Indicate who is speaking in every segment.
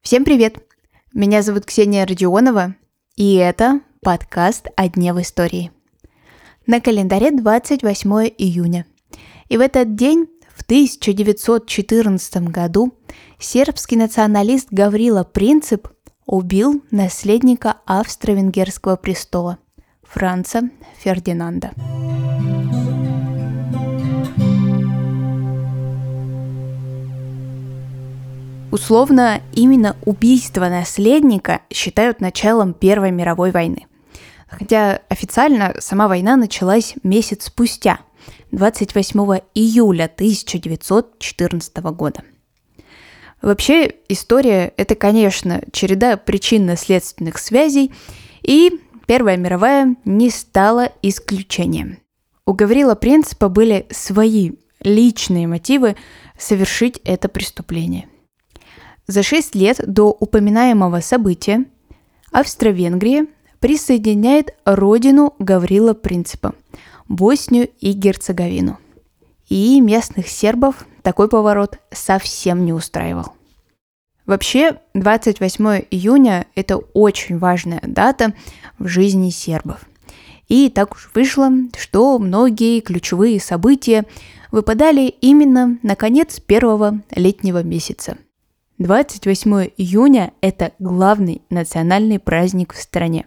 Speaker 1: Всем привет! Меня зовут Ксения Родионова, и это подкаст «О дне в истории». На календаре 28 июня. И в этот день, в 1914 году, сербский националист Гаврила Принцип убил наследника австро-венгерского престола Франца Фердинанда. Условно, именно убийство наследника считают началом Первой мировой войны. Хотя официально сама война началась месяц спустя, 28 июля 1914 года. Вообще, история – это, конечно, череда причинно-следственных связей, и Первая мировая не стала исключением. У Гаврила Принципа были свои личные мотивы совершить это преступление – за шесть лет до упоминаемого события Австро-Венгрия присоединяет родину Гаврила Принципа – Боснию и Герцеговину. И местных сербов такой поворот совсем не устраивал. Вообще, 28 июня – это очень важная дата в жизни сербов. И так уж вышло, что многие ключевые события выпадали именно на конец первого летнего месяца – 28 июня – это главный национальный праздник в стране.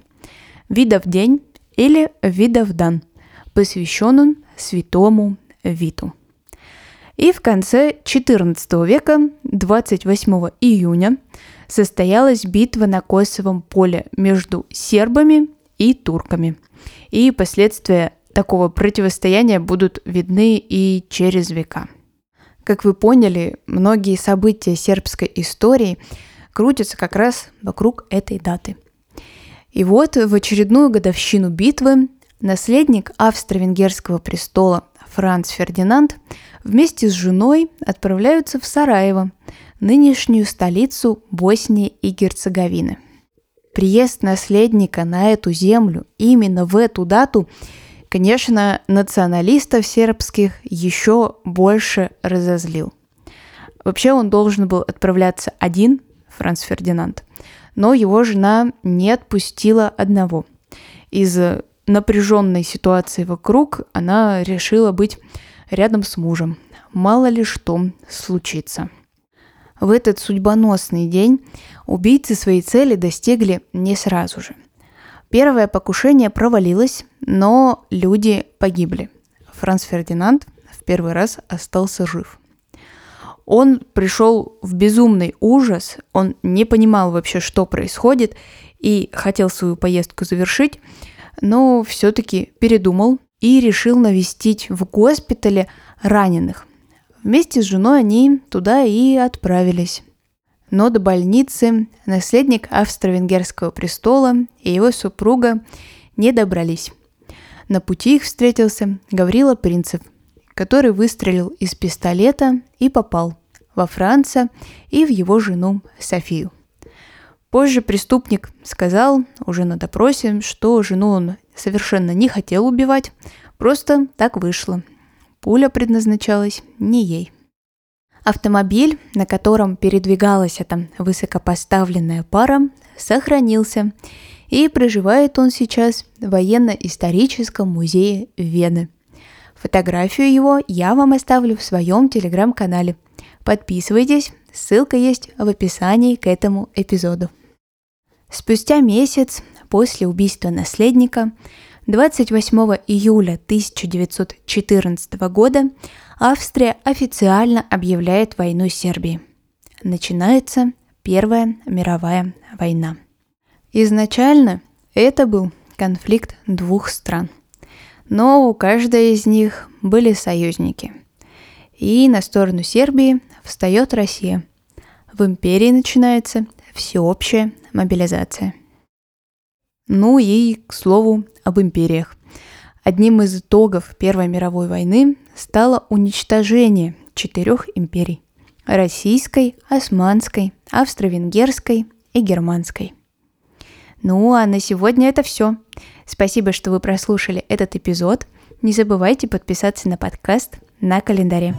Speaker 1: Видов день или Видов дан, посвящен он святому Виту. И в конце XIV века, 28 июня, состоялась битва на Косовом поле между сербами и турками. И последствия такого противостояния будут видны и через века – как вы поняли, многие события сербской истории крутятся как раз вокруг этой даты. И вот в очередную годовщину битвы наследник австро-венгерского престола Франц Фердинанд вместе с женой отправляются в Сараево, нынешнюю столицу Боснии и Герцеговины. Приезд наследника на эту землю именно в эту дату конечно, националистов сербских еще больше разозлил. Вообще он должен был отправляться один, Франц Фердинанд, но его жена не отпустила одного. Из напряженной ситуации вокруг она решила быть рядом с мужем. Мало ли что случится. В этот судьбоносный день убийцы своей цели достигли не сразу же – Первое покушение провалилось, но люди погибли. Франц Фердинанд в первый раз остался жив. Он пришел в безумный ужас, он не понимал вообще, что происходит, и хотел свою поездку завершить, но все-таки передумал и решил навестить в госпитале раненых. Вместе с женой они туда и отправились. Но до больницы наследник австро-венгерского престола и его супруга не добрались. На пути их встретился Гаврила Принцев, который выстрелил из пистолета и попал во Франца и в его жену Софию. Позже преступник сказал уже на допросе, что жену он совершенно не хотел убивать, просто так вышло. Пуля предназначалась не ей – Автомобиль, на котором передвигалась эта высокопоставленная пара, сохранился, и проживает он сейчас в военно-историческом музее Вены. Фотографию его я вам оставлю в своем телеграм-канале. Подписывайтесь, ссылка есть в описании к этому эпизоду. Спустя месяц после убийства наследника, 28 июля 1914 года, Австрия официально объявляет войну Сербии. Начинается Первая мировая война. Изначально это был конфликт двух стран, но у каждой из них были союзники. И на сторону Сербии встает Россия. В империи начинается всеобщая мобилизация. Ну и, к слову, об империях. Одним из итогов Первой мировой войны стало уничтожение четырех империй – российской, османской, австро-венгерской и германской. Ну а на сегодня это все. Спасибо, что вы прослушали этот эпизод. Не забывайте подписаться на подкаст на календаре.